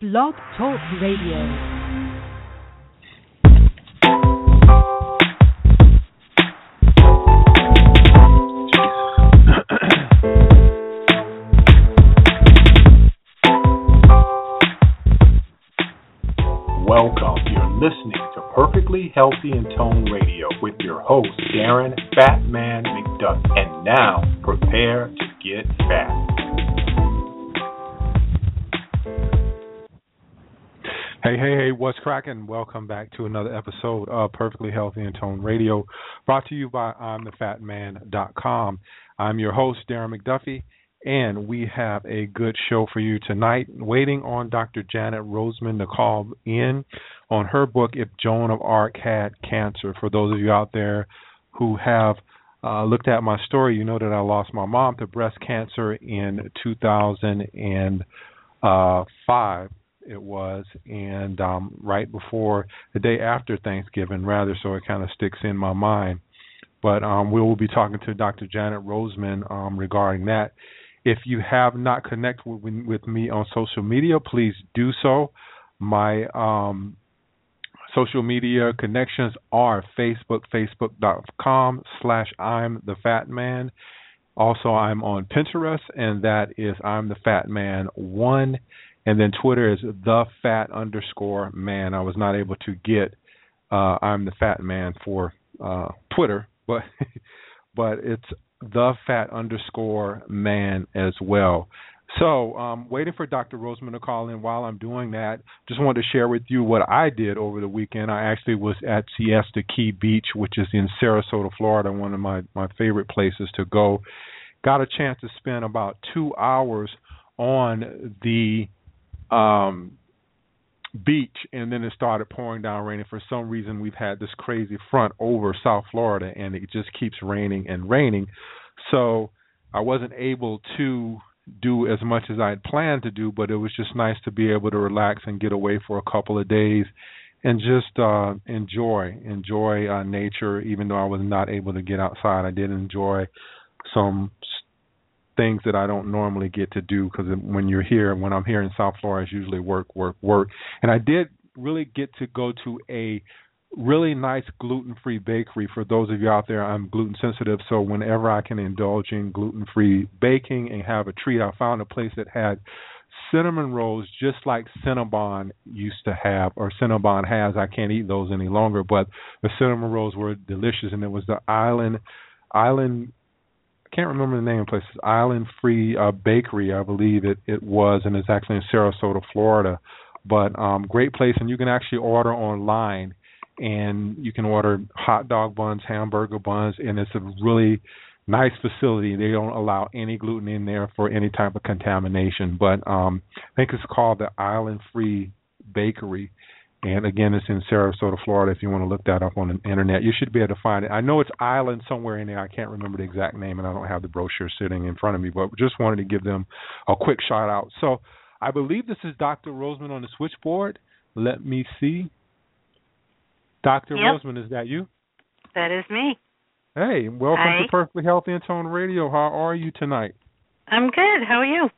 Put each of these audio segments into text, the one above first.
Blog Talk Radio. Welcome. You're listening to Perfectly Healthy and Toned Radio with your host, Darren Fatman McDuffie. And now, what's cracking? Welcome back to another episode of Perfectly Healthy and Toned Radio, brought to you by I'mTheFatMan.com. I'm your host, Darren McDuffie, and we have a good show for you tonight. Waiting on Dr. Janet Roseman to call in on her book, If Joan of Arc Had Cancer. For those of you out there who have uh, looked at my story, you know that I lost my mom to breast cancer in 2005. It was, and um, right before the day after Thanksgiving, rather, so it kind of sticks in my mind. But um, we will be talking to Dr. Janet Roseman um, regarding that. If you have not connected with, with me on social media, please do so. My um, social media connections are Facebook, facebook.com slash I'm the Fat Man. Also, I'm on Pinterest, and that is I'm the Fat Man one. And then Twitter is the Fat underscore Man. I was not able to get uh, I'm the Fat Man for uh, Twitter, but but it's the Fat underscore Man as well. So, um, waiting for Dr. Roseman to call in. While I'm doing that, just wanted to share with you what I did over the weekend. I actually was at Siesta Key Beach, which is in Sarasota, Florida, one of my my favorite places to go. Got a chance to spend about two hours on the um, beach, and then it started pouring down raining. For some reason, we've had this crazy front over South Florida, and it just keeps raining and raining. So I wasn't able to do as much as I had planned to do, but it was just nice to be able to relax and get away for a couple of days and just uh enjoy enjoy uh nature even though I was not able to get outside I did enjoy some things that I don't normally get to do because when you're here, when I'm here in South Florida, it's usually work, work, work. And I did really get to go to a really nice gluten-free bakery. For those of you out there, I'm gluten sensitive, so whenever I can indulge in gluten-free baking and have a treat, I found a place that had cinnamon rolls just like Cinnabon used to have or Cinnabon has. I can't eat those any longer, but the cinnamon rolls were delicious and it was the Island Island can't remember the name of the place. It's Island Free uh, Bakery, I believe it it was, and it's actually in Sarasota, Florida. But um, great place, and you can actually order online, and you can order hot dog buns, hamburger buns, and it's a really nice facility. They don't allow any gluten in there for any type of contamination. But um, I think it's called the Island Free Bakery, and again, it's in Sarasota, Florida. If you want to look that up on the internet, you should be able to find it. I know it's Island somewhere in there. I can't remember the exact name, and I don't have the brochure sitting in front of me. But just wanted to give them a quick shout out. So I believe this is Dr. Roseman on the switchboard. Let me see. Dr. Yep. Roseman, is that you? That is me. Hey, welcome Hi. to Perfectly Healthy and Toned Radio. How are you tonight? I'm good. How are you?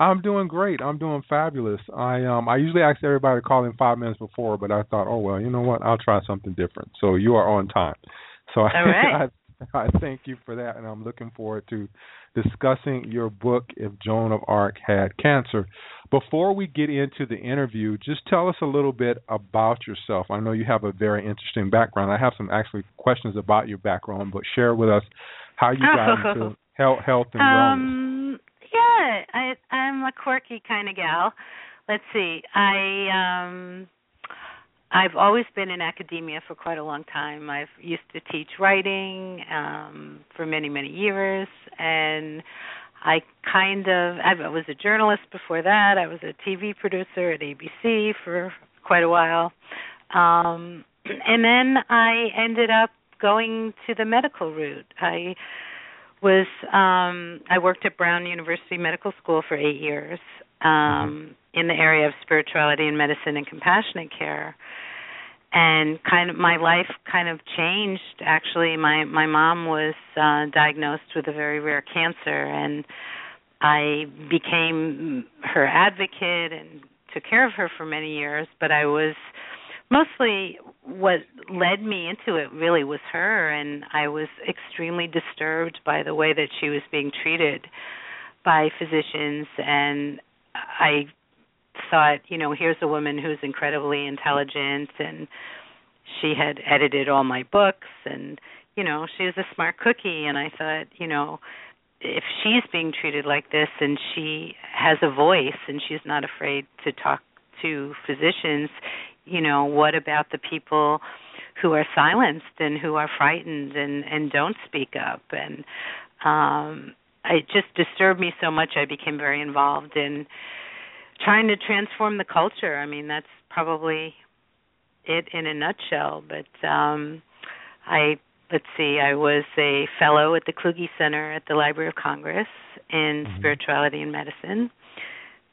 I'm doing great. I'm doing fabulous. I um I usually ask everybody to call in five minutes before, but I thought, oh well, you know what? I'll try something different. So you are on time. So I, right. I I thank you for that, and I'm looking forward to discussing your book, If Joan of Arc Had Cancer. Before we get into the interview, just tell us a little bit about yourself. I know you have a very interesting background. I have some actually questions about your background, but share with us how you got into health, health and wellness. Yeah, I I'm a quirky kind of gal. Let's see. I um I've always been in academia for quite a long time. I've used to teach writing um for many many years and I kind of I was a journalist before that. I was a TV producer at ABC for quite a while. Um and then I ended up going to the medical route. I was um I worked at Brown University Medical School for 8 years um in the area of spirituality and medicine and compassionate care. And kind of my life kind of changed actually. My my mom was uh diagnosed with a very rare cancer and I became her advocate and took care of her for many years, but I was mostly what led me into it really was her and I was extremely disturbed by the way that she was being treated by physicians and I thought, you know, here's a woman who's incredibly intelligent and she had edited all my books and you know, she was a smart cookie and I thought, you know, if she's being treated like this and she has a voice and she's not afraid to talk to physicians, you know, what about the people who are silenced and who are frightened and and don't speak up and um it just disturbed me so much I became very involved in trying to transform the culture. I mean, that's probably it in a nutshell, but um I let's see, I was a fellow at the Kluge Center at the Library of Congress in mm-hmm. spirituality and medicine,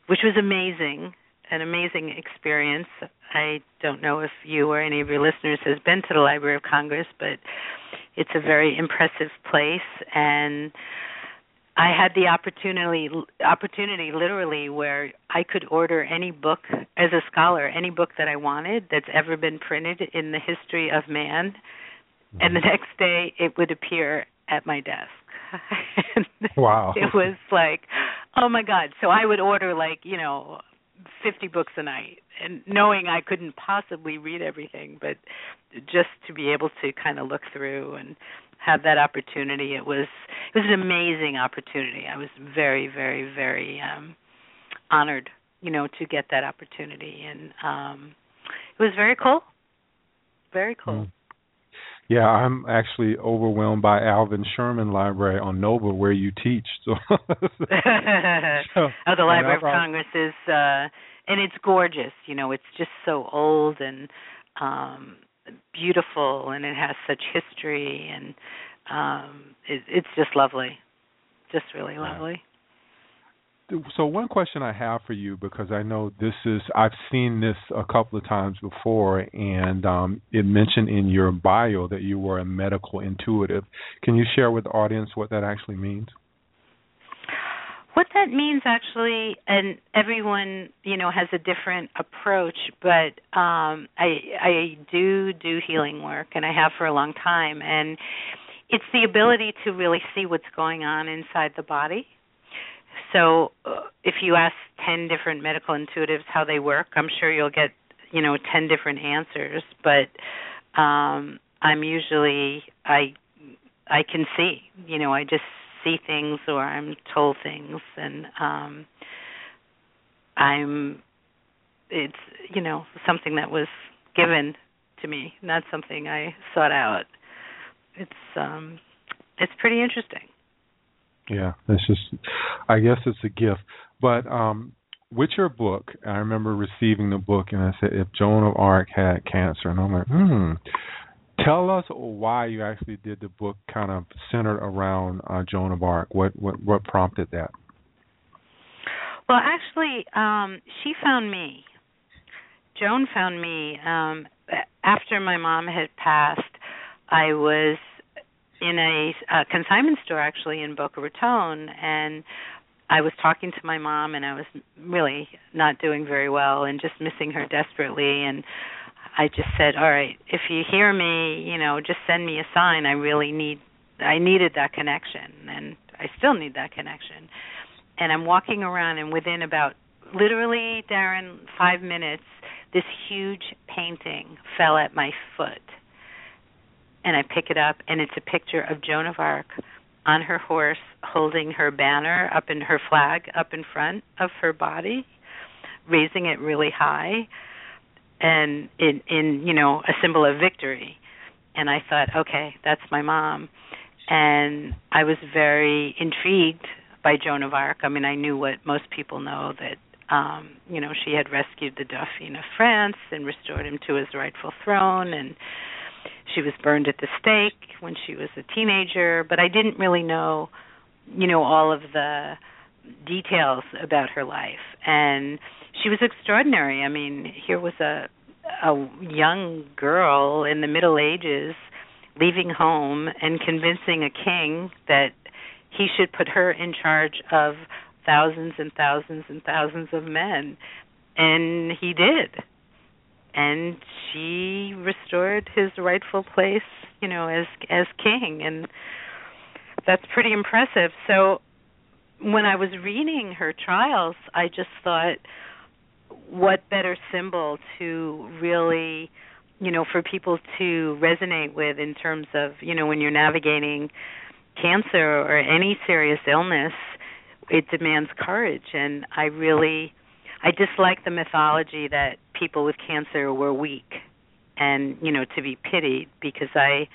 which was amazing, an amazing experience. I don't know if you or any of your listeners has been to the Library of Congress, but it's a very impressive place and I had the opportunity opportunity literally where I could order any book as a scholar, any book that I wanted that's ever been printed in the history of man and the mm-hmm. next day it would appear at my desk. wow. It was like, oh my god. So I would order like, you know, 50 books a night and knowing I couldn't possibly read everything, but just to be able to kind of look through and have that opportunity, it was it was an amazing opportunity. I was very very very um honored, you know, to get that opportunity and um it was very cool. Very cool. Mm. Yeah, I'm actually overwhelmed by Alvin Sherman Library on Nova where you teach. So, so oh, the Library of Congress is uh and it's gorgeous, you know, it's just so old and um beautiful and it has such history and um it, it's just lovely. Just really lovely so one question I have for you because I know this is I've seen this a couple of times before and um, it mentioned in your bio that you were a medical intuitive. Can you share with the audience what that actually means? What that means actually and everyone, you know, has a different approach, but um I I do do healing work and I have for a long time and it's the ability to really see what's going on inside the body so uh, if you ask 10 different medical intuitives how they work, I'm sure you'll get, you know, 10 different answers, but um I'm usually I I can see, you know, I just see things or I'm told things and um I'm it's you know something that was given to me, not something I sought out. It's um it's pretty interesting. Yeah, it's just I guess it's a gift. But um with your book, I remember receiving the book and I said if Joan of Arc had cancer and I'm like, hmm. Tell us why you actually did the book kind of centered around uh, Joan of Arc. What what what prompted that? Well, actually, um, she found me. Joan found me um, after my mom had passed. I was in a, a consignment store actually in Boca Raton, and I was talking to my mom, and I was really not doing very well, and just missing her desperately, and I just said, "All right, if you hear me, you know, just send me a sign. I really need, I needed that connection, and I still need that connection." And I'm walking around, and within about literally, Darren, five minutes, this huge painting fell at my foot and I pick it up, and it's a picture of Joan of Arc on her horse holding her banner up in her flag up in front of her body, raising it really high, and in in you know a symbol of victory. And I thought, okay, that's my mom, and I was very intrigued by Joan of Arc. I mean, I knew what most people know that um, you know she had rescued the Dauphin of France and restored him to his rightful throne, and she was burned at the stake when she was a teenager, but I didn't really know, you know, all of the details about her life. And she was extraordinary. I mean, here was a a young girl in the Middle Ages leaving home and convincing a king that he should put her in charge of thousands and thousands and thousands of men and he did. And she restored his rightful place, you know, as as king and that's pretty impressive. So when I was reading her trials, I just thought what better symbol to really you know for people to resonate with in terms of you know when you're navigating cancer or any serious illness it demands courage and i really i dislike the mythology that people with cancer were weak. And you know to be pitied because i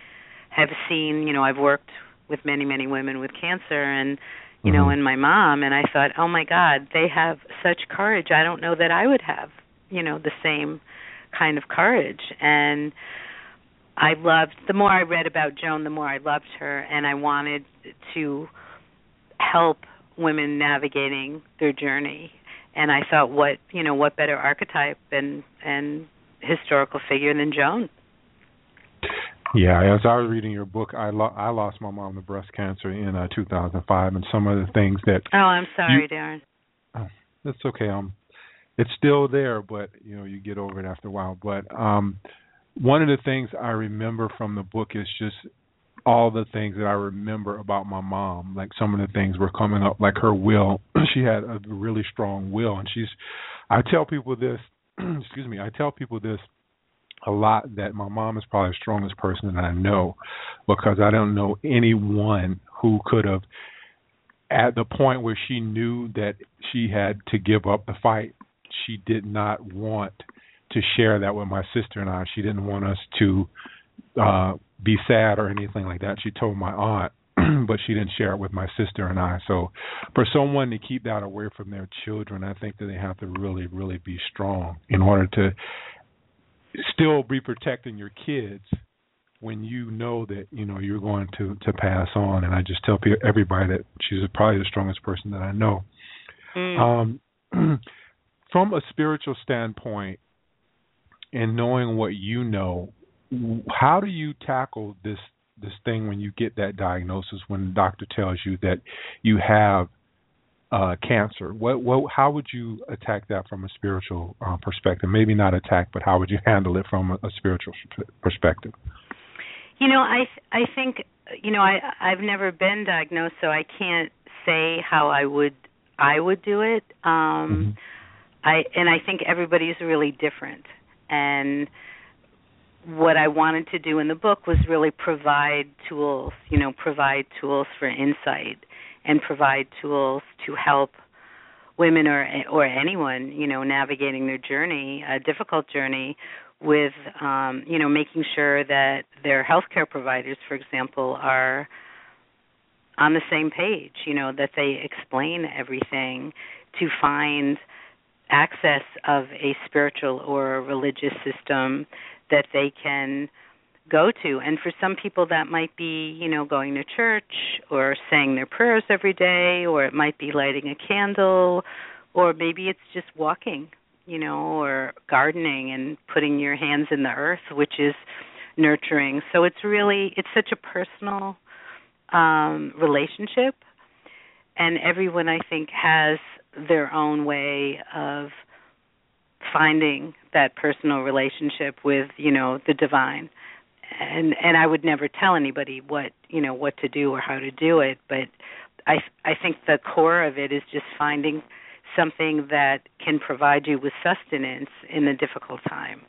have seen you know i've worked with many many women with cancer and you mm-hmm. know and my mom and i thought oh my god they have such courage. I don't know that i would have you know the same kind of courage. And I loved the more I read about Joan the more I loved her and I wanted to help women navigating their journey and I thought what you know what better archetype and and historical figure than Joan yeah, as I was reading your book, I lo- I lost my mom to breast cancer in uh, 2005, and some of the things that. Oh, I'm sorry, you, Darren. Oh, that's okay. Um, it's still there, but you know you get over it after a while. But um, one of the things I remember from the book is just all the things that I remember about my mom. Like some of the things were coming up, like her will. she had a really strong will, and she's. I tell people this. excuse me. I tell people this a lot that my mom is probably the strongest person that I know because I don't know anyone who could have at the point where she knew that she had to give up the fight she did not want to share that with my sister and I she didn't want us to uh be sad or anything like that. She told my aunt but she didn't share it with my sister and I. So for someone to keep that away from their children I think that they have to really really be strong in order to still be protecting your kids when you know that you know you're going to to pass on. And i just tell people, everybody that she's probably the strongest person that i know. Mm. um from a spiritual standpoint and knowing what you know how do you tackle this this thing when you get that diagnosis when the doctor tells you that you have uh, cancer. What, what, how would you attack that from a spiritual uh, perspective? Maybe not attack, but how would you handle it from a, a spiritual perspective? You know, I I think you know I I've never been diagnosed, so I can't say how I would I would do it. Um, mm-hmm. I and I think everybody's really different, and what I wanted to do in the book was really provide tools, you know, provide tools for insight and provide tools to help women or or anyone you know navigating their journey a difficult journey with um you know making sure that their healthcare providers for example are on the same page you know that they explain everything to find access of a spiritual or a religious system that they can go to. And for some people that might be you know going to church or saying their prayers every day or it might be lighting a candle or maybe it's just walking you know or gardening and putting your hands in the earth which is nurturing. So it's really it's such a personal um relationship. And everyone i think has their own way of finding that personal relationship with you know the divine. And and I would never tell anybody what you know what to do or how to do it but I I think the core of it is just finding something that can provide you with sustenance in a difficult time.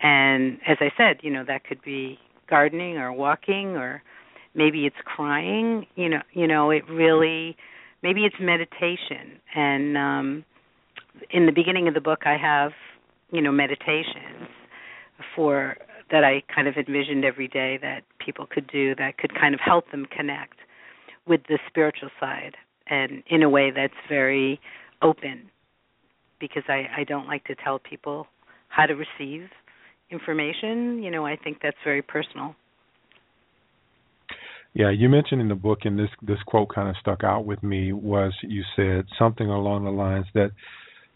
And as I said you know that could be gardening or walking or maybe it's crying you know you know it really maybe it's meditation. And um in the beginning of the book I have you know meditations for that I kind of envisioned every day that people could do that could kind of help them connect with the spiritual side and in a way that's very open because I, I don't like to tell people how to receive information. You know, I think that's very personal. Yeah, you mentioned in the book, and this this quote kind of stuck out with me. Was you said something along the lines that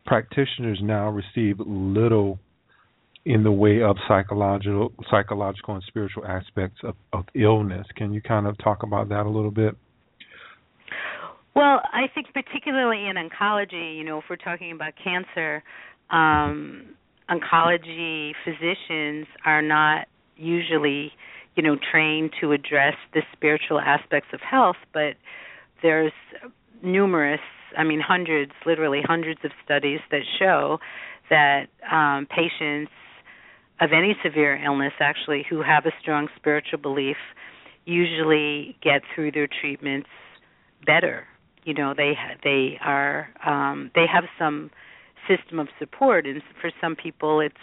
practitioners now receive little in the way of psychological psychological and spiritual aspects of, of illness. Can you kind of talk about that a little bit? Well, I think particularly in oncology, you know, if we're talking about cancer, um, oncology physicians are not usually, you know, trained to address the spiritual aspects of health, but there's numerous, I mean, hundreds, literally hundreds of studies that show that um, patients of any severe illness, actually, who have a strong spiritual belief, usually get through their treatments better. You know, they they are um, they have some system of support, and for some people, it's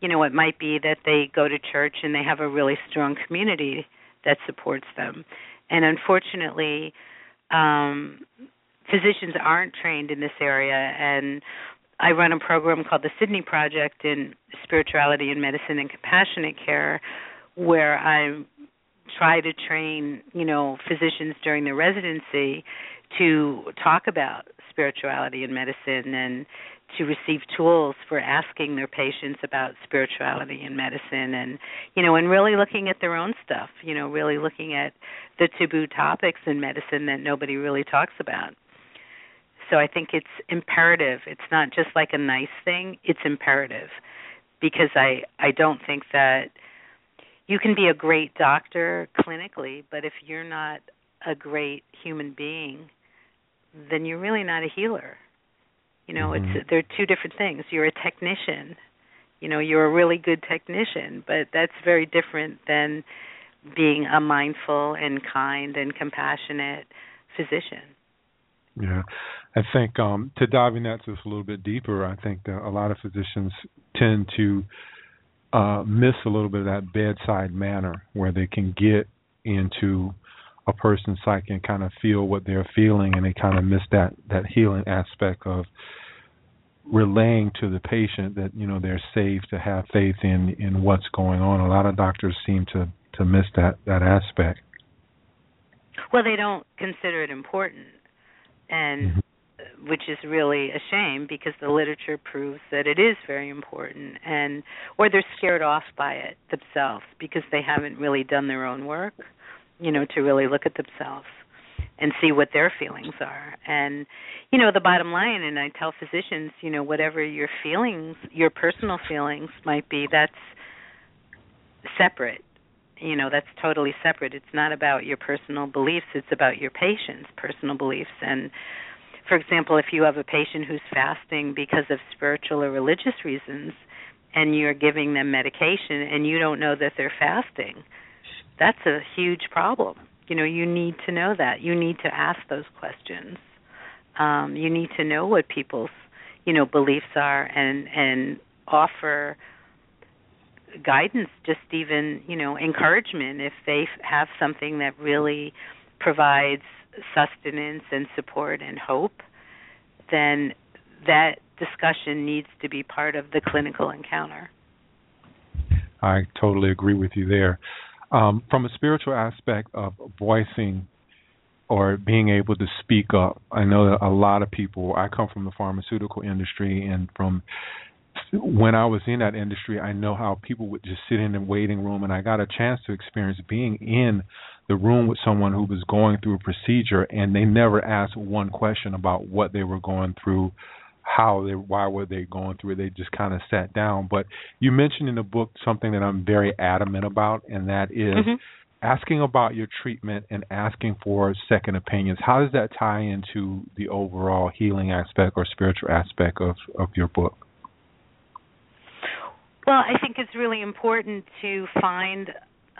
you know it might be that they go to church and they have a really strong community that supports them, and unfortunately, um, physicians aren't trained in this area and I run a program called the Sydney Project in Spirituality and Medicine and Compassionate Care, where I try to train, you know, physicians during their residency to talk about spirituality and medicine and to receive tools for asking their patients about spirituality and medicine and you know and really looking at their own stuff you know really looking at the taboo topics in medicine that nobody really talks about so I think it's imperative. It's not just like a nice thing, it's imperative. Because I I don't think that you can be a great doctor clinically, but if you're not a great human being, then you're really not a healer. You know, mm-hmm. it's they're two different things. You're a technician. You know, you're a really good technician, but that's very different than being a mindful and kind and compassionate physician. Yeah, I think um, to dive in that just a little bit deeper, I think that a lot of physicians tend to uh, miss a little bit of that bedside manner where they can get into a person's psyche and kind of feel what they're feeling, and they kind of miss that that healing aspect of relaying to the patient that you know they're safe to have faith in in what's going on. A lot of doctors seem to to miss that that aspect. Well, they don't consider it important and mm-hmm. which is really a shame because the literature proves that it is very important and or they're scared off by it themselves because they haven't really done their own work you know to really look at themselves and see what their feelings are and you know the bottom line and i tell physicians you know whatever your feelings your personal feelings might be that's separate you know that's totally separate. It's not about your personal beliefs it's about your patient's personal beliefs. And for example if you have a patient who's fasting because of spiritual or religious reasons and you're giving them medication and you don't know that they're fasting that's a huge problem. You know you need to know that. You need to ask those questions. Um you need to know what people's you know beliefs are and and offer guidance, just even you know encouragement if they have something that really provides sustenance and support and hope, then that discussion needs to be part of the clinical encounter. I totally agree with you there. Um, from a spiritual aspect of voicing or being able to speak up, I know that a lot of people. I come from the pharmaceutical industry, and from when I was in that industry, I know how people would just sit in the waiting room, and I got a chance to experience being in the room with someone who was going through a procedure, and they never asked one question about what they were going through, how they, why were they going through it. They just kind of sat down. But you mentioned in the book something that I'm very adamant about, and that is mm-hmm. asking about your treatment and asking for second opinions. How does that tie into the overall healing aspect or spiritual aspect of of your book? Well, I think it's really important to find,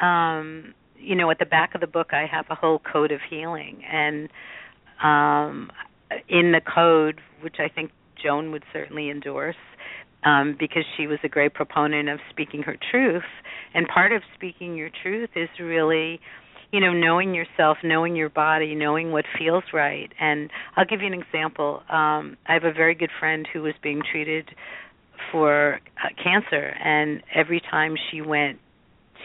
um, you know, at the back of the book, I have a whole code of healing, and um, in the code, which I think Joan would certainly endorse, um, because she was a great proponent of speaking her truth, and part of speaking your truth is really you know knowing yourself knowing your body knowing what feels right. And i'll give you an example. Um i have a very good friend who was being treated for uh, cancer, and every time she went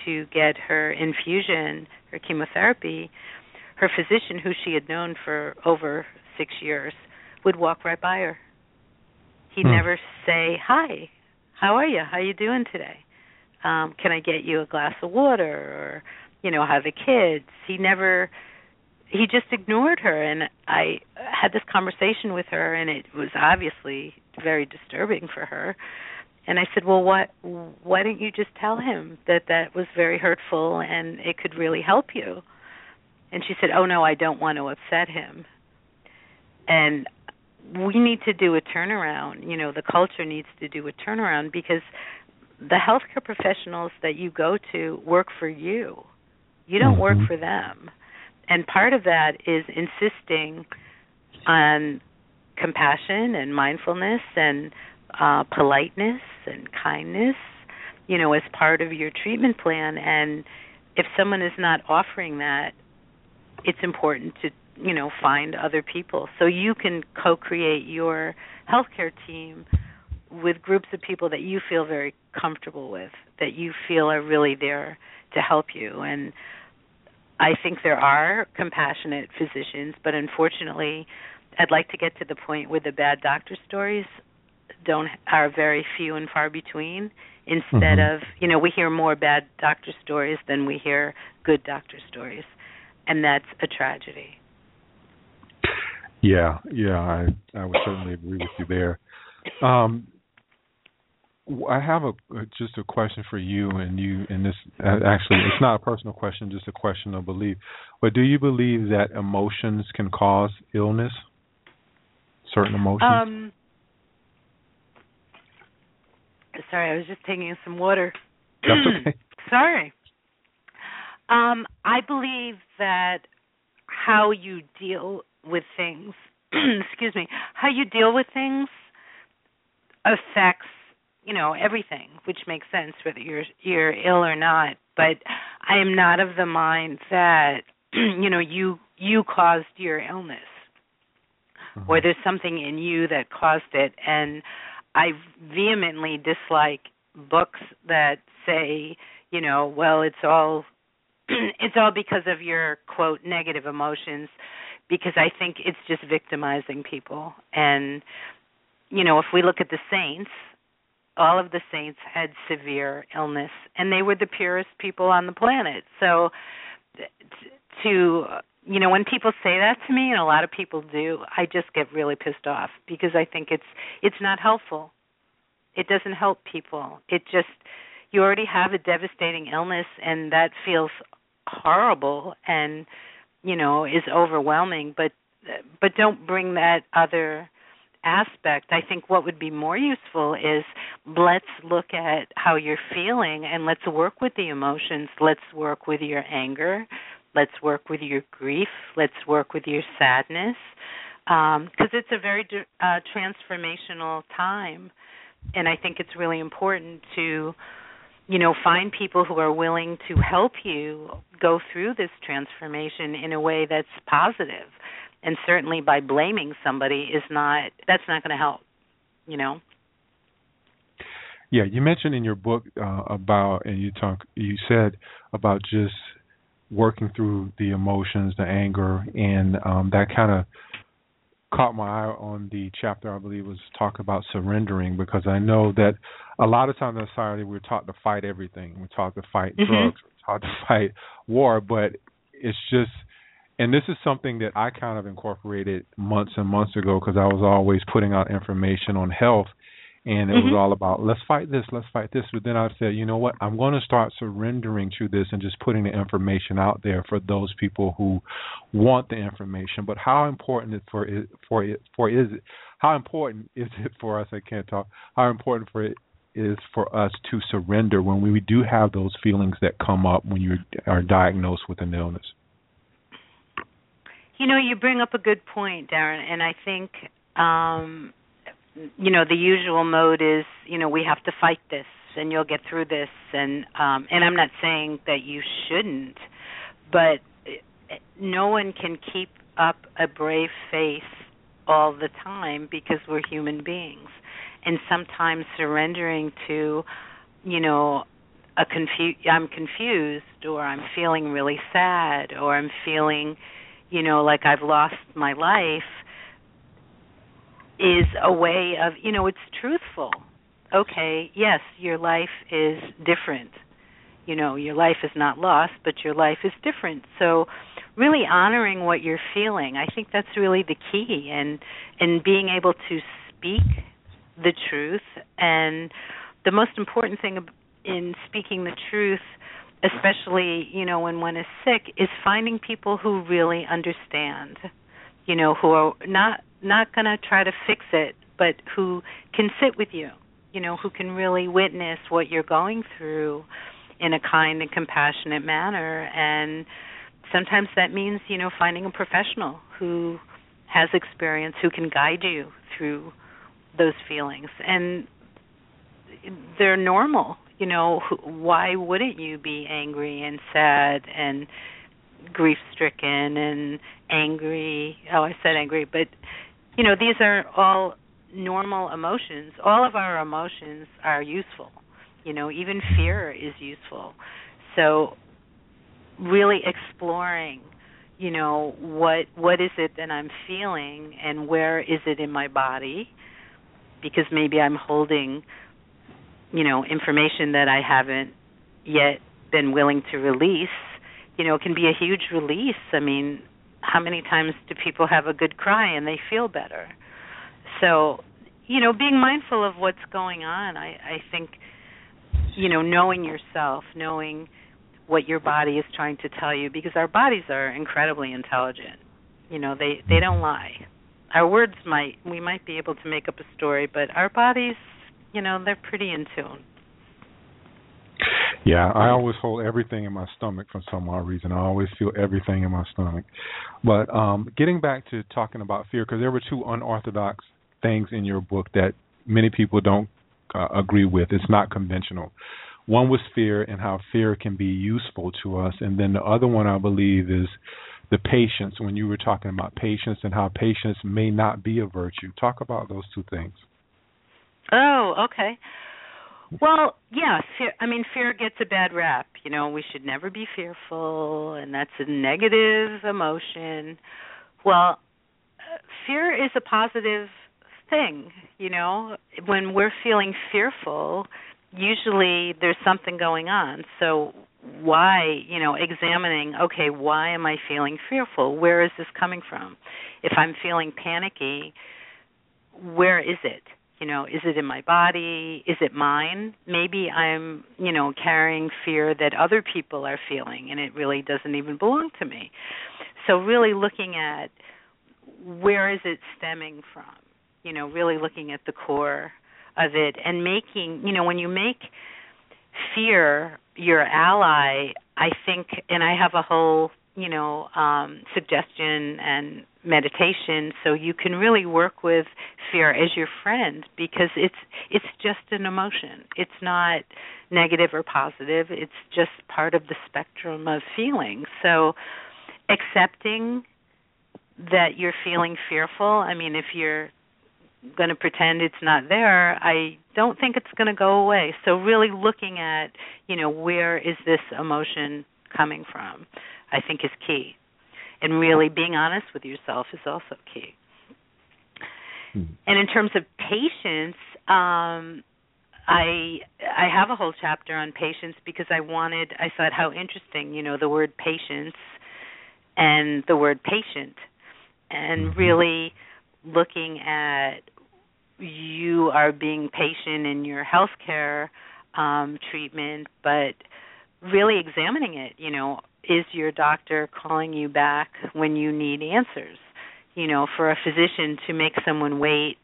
to get her infusion, her chemotherapy, her physician, who she had known for over six years, would walk right by her. He'd hmm. never say, "Hi, how are you? How you doing today? Um, can I get you a glass of water?" Or, you know, how the kids? He never he just ignored her and I had this conversation with her and it was obviously very disturbing for her. And I said, "Well, what why didn't you just tell him that that was very hurtful and it could really help you?" And she said, "Oh no, I don't want to upset him." And we need to do a turnaround. You know, the culture needs to do a turnaround because the healthcare professionals that you go to work for you. You don't mm-hmm. work for them. And part of that is insisting on compassion and mindfulness and uh, politeness and kindness, you know, as part of your treatment plan. And if someone is not offering that, it's important to, you know, find other people so you can co-create your healthcare team with groups of people that you feel very comfortable with, that you feel are really there to help you. And I think there are compassionate physicians, but unfortunately, I'd like to get to the point where the bad doctor stories don't are very few and far between. Instead mm-hmm. of you know, we hear more bad doctor stories than we hear good doctor stories, and that's a tragedy. Yeah, yeah, I I would certainly agree with you there. Um, I have a just a question for you, and you, and this uh, actually it's not a personal question, just a question of belief. But do you believe that emotions can cause illness? Certain emotions. Um, sorry, I was just taking some water. That's okay. sorry. Um, I believe that how you deal with things, excuse me, how you deal with things affects you know everything which makes sense whether you're you're ill or not. But i am not of the mind that you know you you caused your illness. Mm-hmm. or there's something in you that caused it. And i vehemently dislike books that say you know well it's all it's all because of your quote negative emotions. Because i think it's just victimizing people. And you know if we look at the saints all of the saints had severe illness and they were the purest people on the planet. So to you know when people say that to me and a lot of people do i just get really pissed off because i think it's it's not helpful. It doesn't help people. It just you already have a devastating illness and that feels horrible and you know is overwhelming but but don't bring that other aspect, I think what would be more useful is let's look at how you're feeling and let's work with the emotions. Let's work with your anger. Let's work with your grief. Let's work with your sadness. Because um, it's a very uh, transformational time. And I think it's really important to, you know, find people who are willing to help you go through this transformation in a way that's positive and certainly by blaming somebody is not that's not going to help you know yeah you mentioned in your book uh, about and you talk you said about just working through the emotions the anger and um, that kind of caught my eye on the chapter I believe was talk about surrendering because I know that a lot of times in society we're taught to fight everything. We're taught to fight mm-hmm. drugs, we're taught to fight war, but it's just and this is something that I kind of incorporated months and months ago because I was always putting out information on health, and it mm-hmm. was all about let's fight this, let's fight this. But then I said, you know what? I'm going to start surrendering to this and just putting the information out there for those people who want the information. But how important it for it for it for is it? How important is it for us? I can't talk. How important for it is for us to surrender when we do have those feelings that come up when you are diagnosed with an illness. You know, you bring up a good point, Darren, and I think um you know, the usual mode is, you know, we have to fight this and you'll get through this and um and I'm not saying that you shouldn't, but no one can keep up a brave face all the time because we're human beings. And sometimes surrendering to, you know, a confu- I'm confused or I'm feeling really sad or I'm feeling you know, like I've lost my life is a way of, you know, it's truthful. Okay, yes, your life is different. You know, your life is not lost, but your life is different. So really honoring what you're feeling. I think that's really the key and and being able to speak the truth and the most important thing in speaking the truth especially you know when one is sick is finding people who really understand you know who are not not going to try to fix it but who can sit with you you know who can really witness what you're going through in a kind and compassionate manner. And sometimes that means you know finding a professional who has experience who can guide you through those feelings. And they're normal you know why wouldn't you be angry and sad and grief stricken and angry? Oh i said angry but you know these are all normal emotions. All of our emotions are useful. You know even fear is useful. So really exploring you know what what is it that i'm feeling and where is it in my body? Because maybe i'm holding you know information that I haven't yet been willing to release, you know, it can be a huge release. I mean, how many times do people have a good cry and they feel better? So, you know, being mindful of what's going on, I, I think, you know, knowing yourself, knowing what your body is trying to tell you, because our bodies are incredibly intelligent. You know, they they don't lie. Our words might we might be able to make up a story, but our bodies you know they're pretty in tune. Yeah, I always hold everything in my stomach for some odd reason. I always feel everything in my stomach. But um getting back to talking about fear, because there were two unorthodox things in your book that many people don't uh, agree with. It's not conventional. One was fear and how fear can be useful to us, and then the other one I believe is the patience. When you were talking about patience and how patience may not be a virtue, talk about those two things. Oh, okay. Well, yeah, fear, I mean fear gets a bad rap. You know, we should never be fearful and that's a negative emotion. Well, fear is a positive thing, you know. When we're feeling fearful, usually there's something going on. So why, you know, examining, okay, why am I feeling fearful? Where is this coming from? If I'm feeling panicky, where is it? You know is it in my body? Is it mine? Maybe i'm you know carrying fear that other people are feeling and it really doesn't even belong to me. So really looking at where is it stemming from? You know really looking at the core of it and making you know when you make fear your ally i think and i have a whole you know um suggestion and meditation. So you can really work with fear as your friend because it's it's just an emotion. It's not negative or positive. It's just part of the spectrum of feelings. So accepting that you're feeling fearful i mean if you're going to pretend it's not there i don't think it's going to go away. So really looking at you know where is this emotion coming from i think is key and really being honest with yourself is also key. Hmm. And in terms of patience, um, I I have a whole chapter on patience because I wanted I thought how interesting, you know, the word patience and the word patient and mm-hmm. really looking at you are being patient in your healthcare um treatment but really examining it, you know, is your doctor calling you back when you need answers? You know, for a physician to make someone wait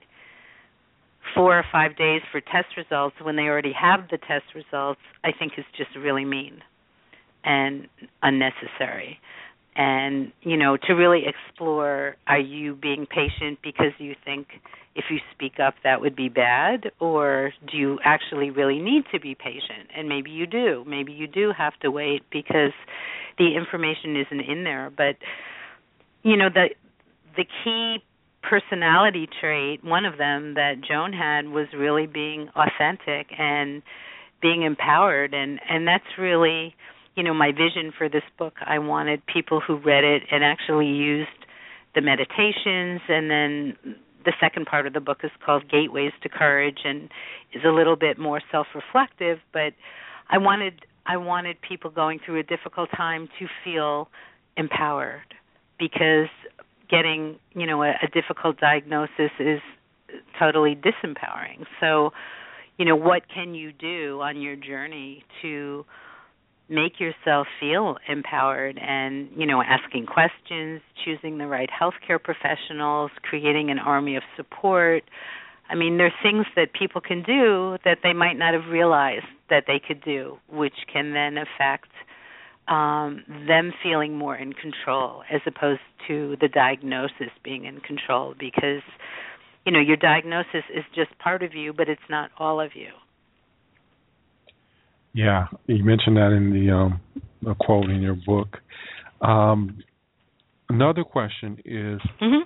four or five days for test results when they already have the test results, I think is just really mean and unnecessary. And, you know, to really explore are you being patient because you think if you speak up that would be bad or do you actually really need to be patient and maybe you do maybe you do have to wait because the information isn't in there but you know the the key personality trait one of them that joan had was really being authentic and being empowered. And and that's really you know my vision for this book. I wanted people who read it and actually used the meditations. And then the second part of the book is called Gateways to Courage and is a little bit more self-reflective, but I wanted I wanted people going through a difficult time to feel empowered because getting, you know, a, a difficult diagnosis is totally disempowering. So, you know, what can you do on your journey to make yourself feel empowered and, you know, asking questions, choosing the right healthcare professionals, creating an army of support. I mean, there's things that people can do that they might not have realized that they could do, which can then affect um, them feeling more in control as opposed to the diagnosis being in control because you know your diagnosis is just part of you but it's not all of you. Yeah. You mentioned that in the um a quote in your book. Um another question is mm-hmm.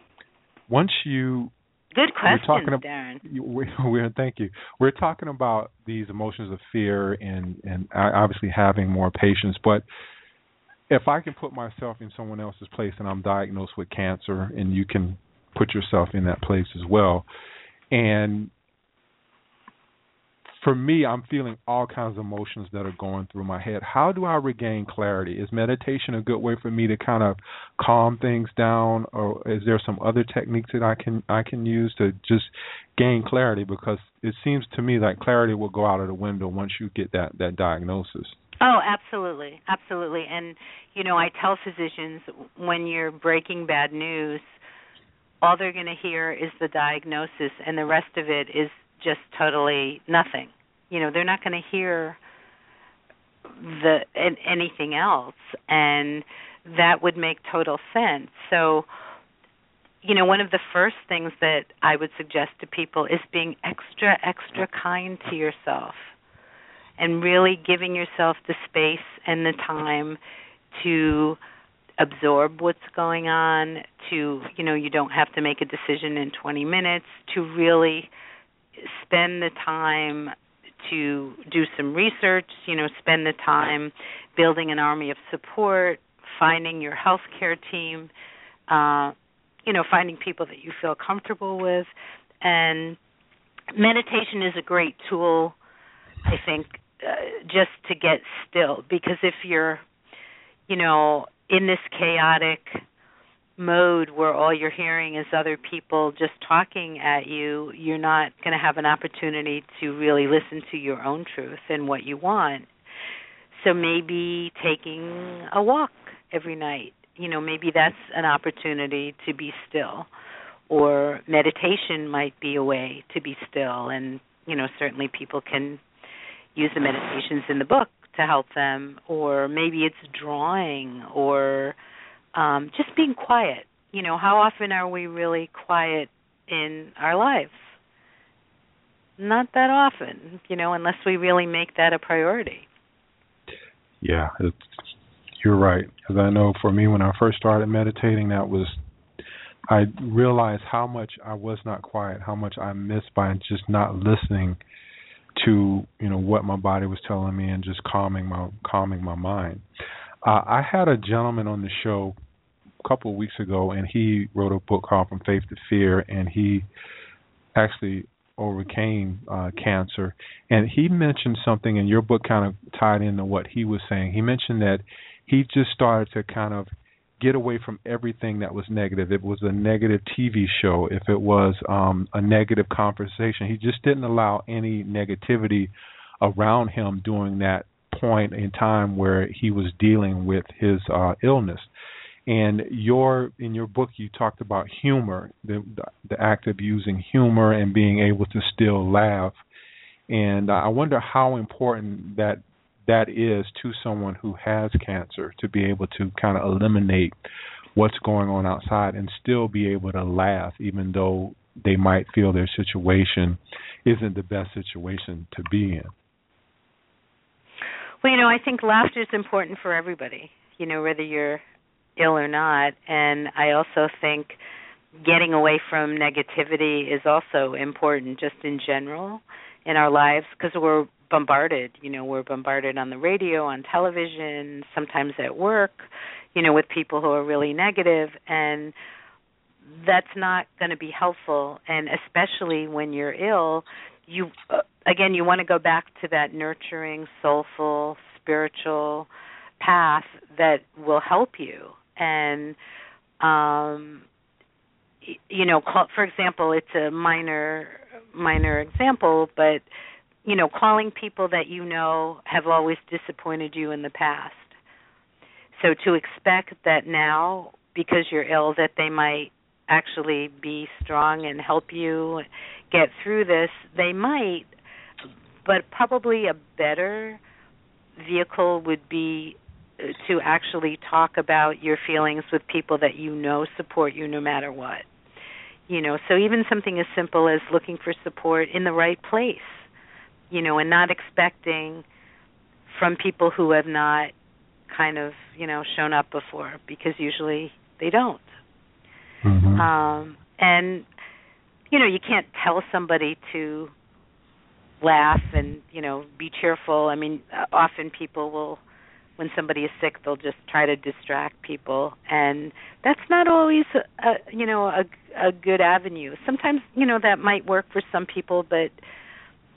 once you Good question, we're talking about, Darren. We, we're thank you. We're talking about these emotions of fear and and obviously having more patience. But if I can put myself in someone else's place and I'm diagnosed with cancer, and you can put yourself in that place as well, and for me, I'm feeling all kinds of emotions that are going through my head. How do I regain clarity? Is meditation a good way for me to kind of calm things down, or is there some other techniques that I can I can use to just gain clarity? Because it seems to me like clarity will go out of the window once you get that that diagnosis. Oh, absolutely, absolutely. And you know, I tell physicians when you're breaking bad news, all they're going to hear is the diagnosis, and the rest of it is just totally nothing. You know, they're not going to hear the anything else, and that would make total sense. So, you know, one of the first things that I would suggest to people is being extra, extra kind to yourself, and really giving yourself the space and the time to absorb what's going on to you know you don't have to make a decision in 20 minutes to really spend the time to do some research, you know, spend the time building an army of support, finding your healthcare team, uh, you know, finding people that you feel comfortable with. And meditation is a great tool, I think, uh, just to get still. Because if you're, you know, in this chaotic, mode where all you're hearing is other people just talking at you, you're not going to have an opportunity to really listen to your own truth and what you want. So maybe taking a walk every night, you know, maybe that's an opportunity to be still. Or meditation might be a way to be still and, you know, certainly people can use the meditations in the book to help them or maybe it's drawing or um, just being quiet. You know, how often are we really quiet in our lives? Not that often, you know, unless we really make that a priority. Yeah, you're right. Because I know for me, when I first started meditating, that was I realized how much I was not quiet, how much I missed by just not listening to you know what my body was telling me and just calming my calming my mind. Uh, I had a gentleman on the show couple of weeks ago, and he wrote a book called From Faith to Fear, and he actually overcame uh, cancer. And he mentioned something, and your book kind of tied into what he was saying. He mentioned that he just started to kind of get away from everything that was negative. If It was a negative TV show, if it was um, a negative conversation, he just didn't allow any negativity around him during that point in time where he was dealing with his uh, illness. And your in your book, you talked about humor, the the act of using humor and being able to still laugh. And I wonder how important that that is to someone who has cancer to be able to kind of eliminate what's going on outside and still be able to laugh, even though they might feel their situation isn't the best situation to be in. Well, you know, I think laughter is important for everybody. You know, whether you're ill or not. And I also think getting away from negativity is also important just in general in our lives because we're bombarded you know we're bombarded on the radio on television sometimes at work you know with people who are really negative. And that's not going to be helpful. And especially when you're ill you uh, again you want to go back to that nurturing soulful spiritual path that will help you and um you know call, for example it's a minor minor example but you know calling people that you know have always disappointed you in the past. So to expect that now because you're ill that they might actually be strong and help you get through this they might but probably a better vehicle would be to actually talk about your feelings with people that you know support you no matter what. You know, so even something as simple as looking for support in the right place, you know, and not expecting from people who have not kind of, you know, shown up before because usually they don't. Mm-hmm. Um and you know, you can't tell somebody to laugh and, you know, be cheerful. I mean, often people will when somebody is sick they'll just try to distract people. And that's not always a, you know a a good avenue. Sometimes you know that might work for some people but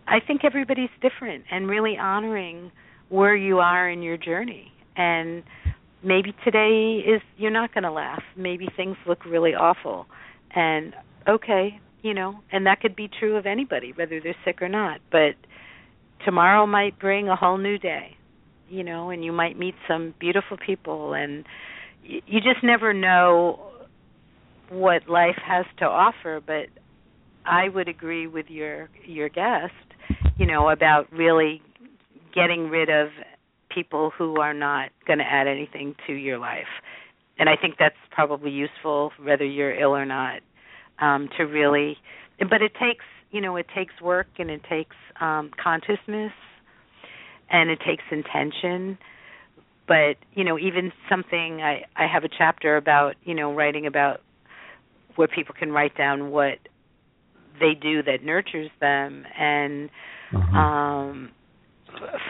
i think everybody's different and really honoring where you are in your journey. And maybe today is you're not going to laugh. Maybe things look really awful. And okay you know and that could be true of anybody whether they're sick or not. But tomorrow might bring a whole new day you know, and you might meet some beautiful people, and you, you just never know what life has to offer. But I would agree with your your guest, you know, about really getting rid of people who are not going to add anything to your life. And I think that's probably useful whether you're ill or not um to really but it takes, you know, it takes work and it takes um consciousness and it takes intention. But you know even something i i have a chapter about you know writing about where people can write down what they do that nurtures them and mm-hmm. um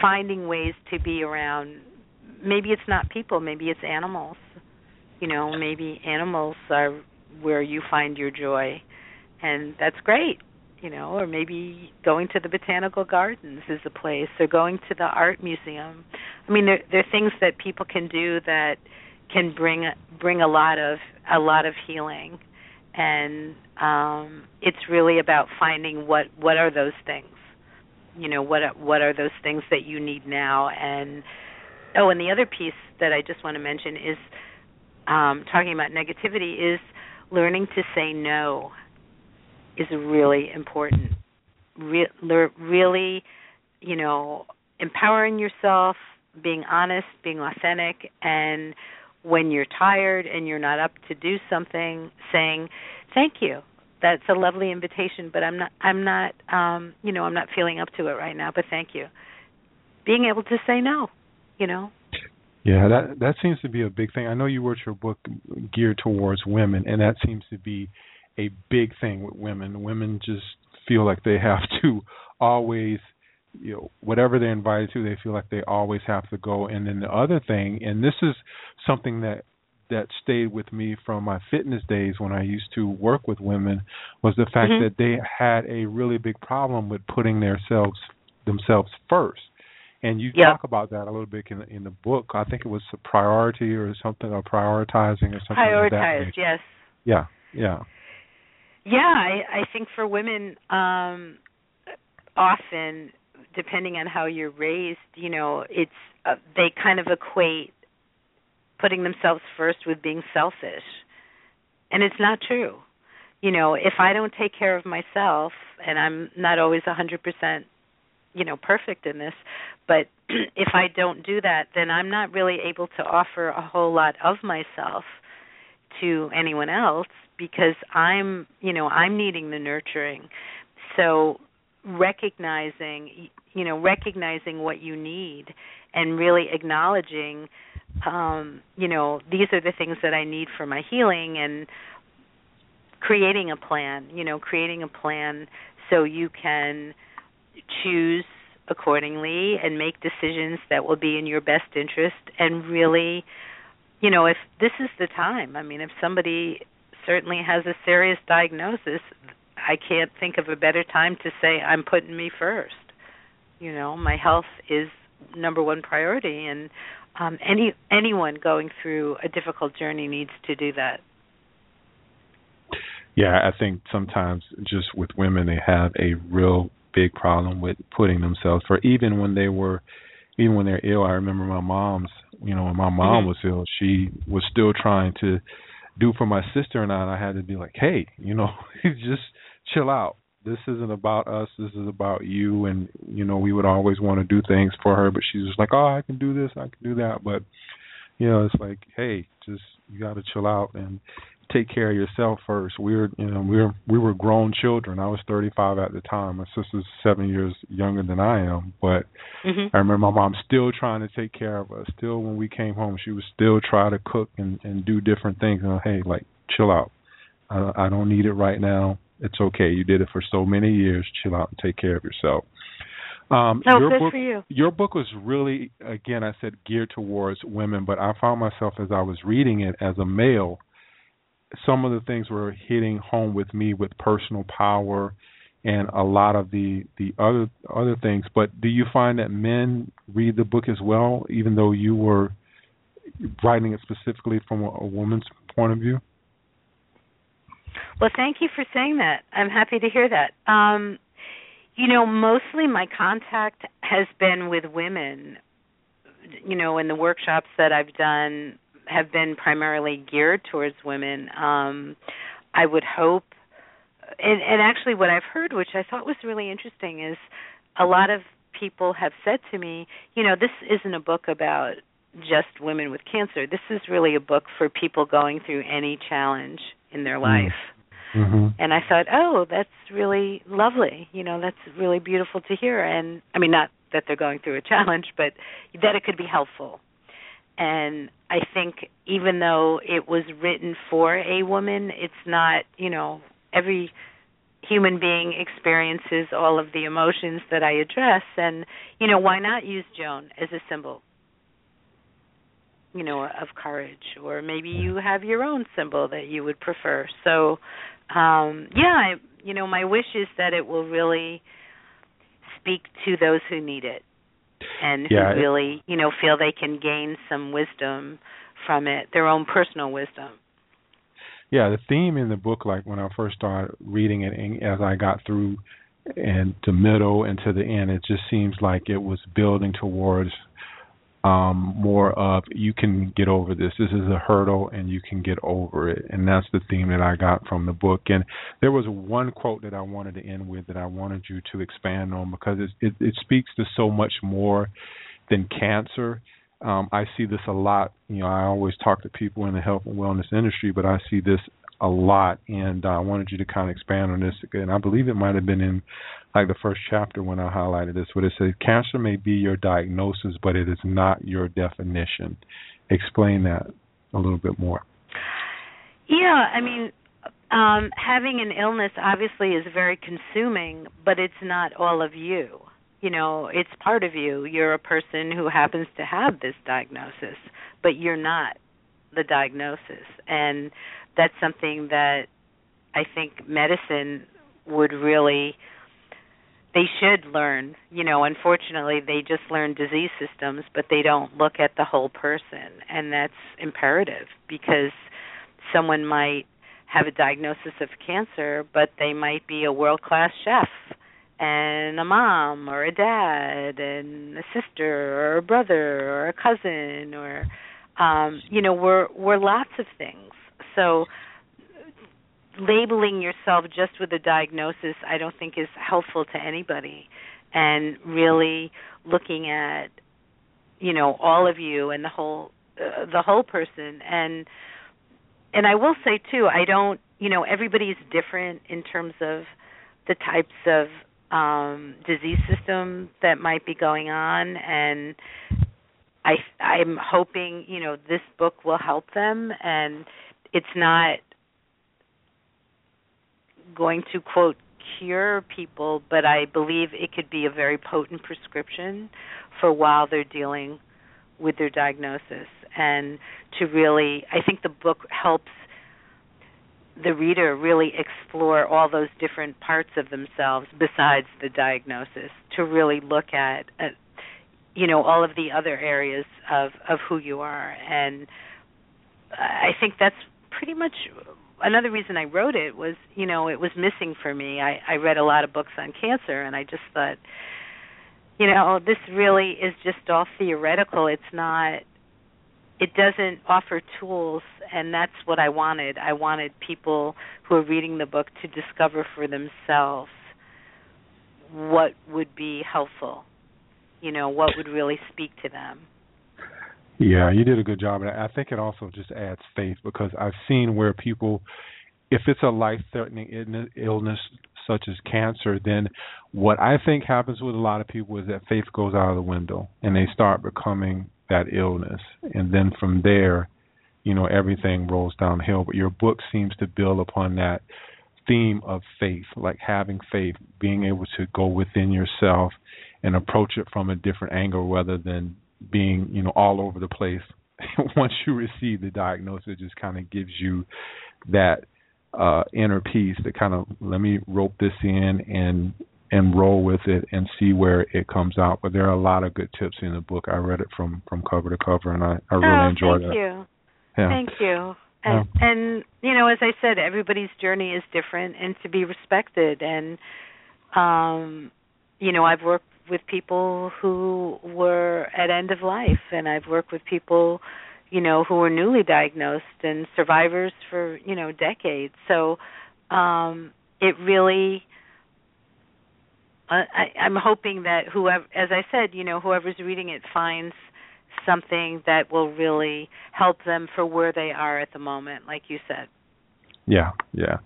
finding ways to be around maybe it's not people maybe it's animals. You know maybe animals are where you find your joy and that's great you know, or maybe going to the botanical gardens is a place, or going to the art museum. I mean, there there are things that people can do that can bring bring a lot of a lot of healing, and um, it's really about finding what what are those things. You know, what what are those things that you need now? And oh, and the other piece that I just want to mention is um, talking about negativity is learning to say no is really important. Re- really, you know, empowering yourself, being honest, being authentic, and when you're tired and you're not up to do something, saying, "Thank you." That's a lovely invitation, but I'm not. I'm not. Um, you know, I'm not feeling up to it right now. But thank you. Being able to say no. You know. Yeah, that that seems to be a big thing. I know you wrote your book geared towards women, and that seems to be a big thing with women. Women just feel like they have to always you know whatever they're invited to they feel like they always have to go and then the other thing and this is something that that stayed with me from my fitness days when I used to work with women was the fact mm-hmm. that they had a really big problem with putting themselves themselves first. And you yeah. talk about that a little bit in, in the book. I think it was a priority or something, or prioritizing or something. Prioritize, like that. yes. Yeah, yeah. Yeah, I, I think for women, um, often, depending on how you're raised, you know, it's uh, they kind of equate putting themselves first with being selfish, and it's not true. You know, if I don't take care of myself, and I'm not always a hundred percent, you know, perfect in this, but if I don't do that, then I'm not really able to offer a whole lot of myself to anyone else because I'm, you know, I'm needing the nurturing. So recognizing, you know, recognizing what you need and really acknowledging um, you know, these are the things that I need for my healing and creating a plan, you know, creating a plan so you can choose accordingly and make decisions that will be in your best interest and really you know if this is the time i mean if somebody certainly has a serious diagnosis, I can't think of a better time to say I'm putting me first. You know, my health is number one priority and um any anyone going through a difficult journey needs to do that yeah i think sometimes just with women they have a real big problem with putting themselves for even when they were even when they're ill i remember my mom's you know when my mom mm-hmm. was ill she was still trying to do for my sister and I and I had to be like hey you know just chill out. This isn't about us. This is about you. And you know we would always want to do things for her but she's just like oh i can do this. I can do that. But you know it's like hey just you got to chill out. And take care of yourself first we're you know we're we were grown children i was 35 at the time my sister's 7 years younger than i am but mm-hmm. i remember my mom still trying to take care of us still when we came home she was still trying to cook and and do different things and hey like chill out i i don't need it right now it's okay. You did it for so many years. Chill out and take care of yourself. Um, no, your good book, for you. Your book was really, again, I said geared towards women, but I found myself as I was reading it as a male, some of the things were hitting home with me with personal power and a lot of the the other other things. But do you find that men read the book as well, even though you were writing it specifically from a, a woman's point of view? Well, thank you for saying that. I'm happy to hear that. Um, you know, mostly my contact has been with women. You know, in the workshops that I've done have been primarily geared towards women. Um, I would hope, and, and actually, what I've heard, which I thought was really interesting, is a lot of people have said to me, you know, this isn't a book about just women with cancer. This is really a book for people going through any challenge in their mm. life. Mm-hmm. And I thought, oh, that's really lovely. You know, that's really beautiful to hear. And I mean, not that they're going through a challenge, but that it could be helpful. And I think even though it was written for a woman, it's not, you know, every human being experiences all of the emotions that I address. And, you know, why not use Joan as a symbol? you know of courage or maybe you have your own symbol that you would prefer so um yeah I, you know my wish is that it will really speak to those who need it and yeah, who really you know feel they can gain some wisdom from it their own personal wisdom. Yeah the theme in the book like when i first started reading it and as i got through and to middle and to the end it just seems like it was building towards um, more of you can get over this. This is a hurdle and you can get over it. And that's the theme that I got from the book. And there was one quote that I wanted to end with that I wanted you to expand on because it, it, it speaks to so much more than cancer. Um, I see this a lot. You know, I always talk to people in the health and wellness industry, but I see this a lot, and I wanted you to kind of expand on this. And I believe it might have been in like the first chapter when I highlighted this, where it says cancer may be your diagnosis, but it is not your definition. Explain that a little bit more. Yeah, I mean, um, having an illness obviously is very consuming, but it's not all of you. You know, it's part of you. You're a person who happens to have this diagnosis, but you're not the diagnosis. And that's something that I think medicine would really they should learn. You know, unfortunately, they just learn disease systems, but they don't look at the whole person, and that's imperative because someone might have a diagnosis of cancer, but they might be a world-class chef and a mom or a dad and a sister or a brother or a cousin or um you know we're we're lots of things so labeling yourself just with a diagnosis I don't think is helpful to anybody. And really looking at you know all of you and the whole uh, the whole person. And and I will say too I don't you know everybody's different in terms of the types of um disease system that might be going on. And I I'm hoping you know this book will help them. And it's not going to quote cure people, but I believe it could be a very potent prescription for while they're dealing with their diagnosis. And to really I think the book helps the reader really explore all those different parts of themselves besides the diagnosis to really look at, at you know all of the other areas of of who you are. And i think that's pretty much another reason i wrote it was you know it was missing for me. I i read a lot of books on cancer and i just thought you know oh, this really is just all theoretical. It's not it doesn't offer tools and that's what i wanted. I wanted people who are reading the book to discover for themselves what would be helpful you know what would really speak to them yeah you did a good job and i think it also just adds faith because i've seen where people if it's a life threatening illness such as cancer then what i think happens with a lot of people is that faith goes out of the window and they start becoming that illness. And then from there you know everything rolls downhill. But your book seems to build upon that theme of faith like having faith being able to go within yourself and approach it from a different angle rather than being you know all over the place once you receive the diagnosis it just kind of gives you that uh inner peace to kind of let me rope this in and and roll with it and see where it comes out. But there are a lot of good tips in the book. I read it from from cover to cover and i i really oh, enjoyed thank it you. Yeah. thank you. And Yeah. and you know as i said everybody's journey is different and to be respected. And um you know i've worked with people who were at end of life and I've worked with people you know who were newly diagnosed and survivors for you know decades so um it really uh, I, I'm hoping that whoever, as I said, you know, whoever's reading it finds something that will really help them for where they are at the moment, like you said. Yeah, yeah.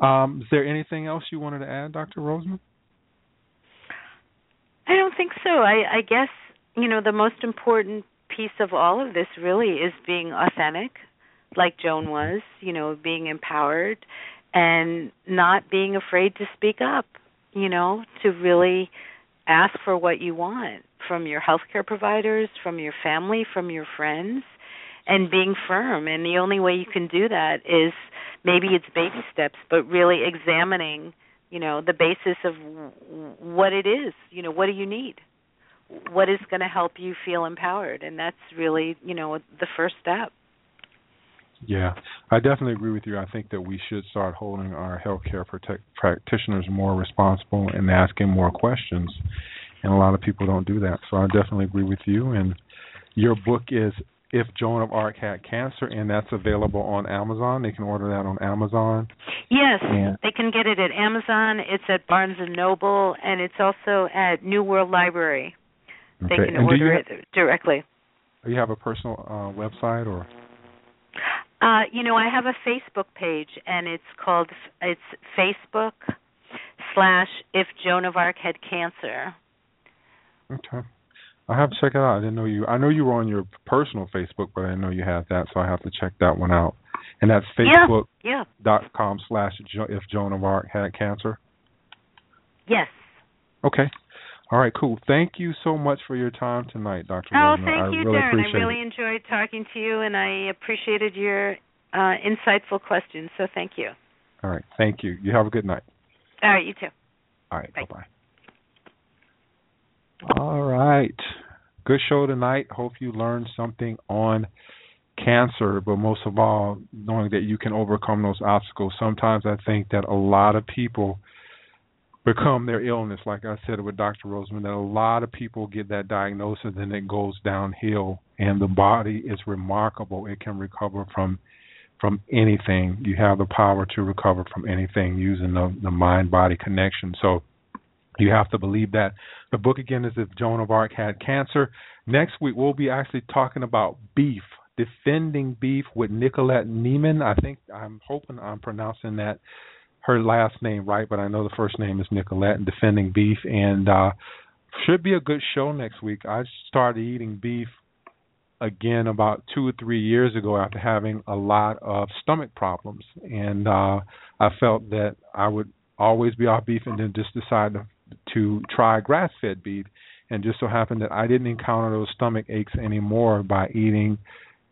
Um, is there anything else you wanted to add, Dr. Roseman? Think so. I, I guess you know the most important piece of all of this really is being authentic, like Joan was. You know, being empowered and not being afraid to speak up. You know, to really ask for what you want from your healthcare providers, from your family, from your friends, and being firm. And the only way you can do that is maybe it's baby steps, but really examining you know the basis of what it is you know what do you need what is going to help you feel empowered and that's really you know the first step Yeah, I definitely agree with you. I think that we should start holding our healthcare protect, practitioners more responsible and asking more questions. And a lot of people don't do that. So I definitely agree with you. And your book is If Joan of Arc Had Cancer, and that's available on Amazon. They can order that on Amazon. yes Yeah. they can get it at amazon it's at barnes and noble and it's also at new world library they Okay. can and order it directly do you have a personal uh, website or? uh you know i have a facebook page and it's called it's facebook slash if joan of arc had cancer Okay. I have to check it out. I didn't know you. I know you were on your personal Facebook, but I didn't know you had that, so I have to check that one out. And that's. Facebook yeah dot com slash if Joan of Arc had cancer. yes Okay. All right, cool. Thank you so much for your time tonight, Dr. Oh, thank I you, really Darren. I really it. enjoyed talking to you, and I appreciated your uh, insightful questions. So thank you. All right, thank you. You have a good night. All right, you too. All right, bye bye. All right. Good show tonight. Hope you learned something on cancer, but most of all, knowing that you can overcome those obstacles. Sometimes I think that a lot of people become their illness, like I said with Dr. Roseman, that a lot of people get that diagnosis and it goes downhill and the body is remarkable. It can recover from from anything. You have the power to recover from anything using the, the mind body connection. So you have to believe that. The book again is If Joan of Arc Had Cancer. Next week we'll be actually talking about beef, defending beef with Nicolette Niman. I think I'm hoping I'm pronouncing that her last name right, but I know the first name is Nicolette and defending beef and uh should be a good show next week. I started eating beef again about two or three years ago after having a lot of stomach problems and uh I felt that I would always be off beef and then just decided to, to try grass fed beef and just so happened that I didn't encounter those stomach aches anymore by eating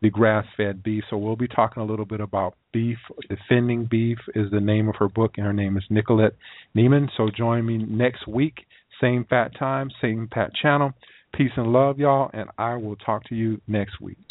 the grass fed beef. So we'll be talking a little bit about beef. Defending Beef is the name of her book and her name is Nicolette Niman. So join me next week, same fat time, same fat channel. Peace and love, y'all, and I will talk to you next week.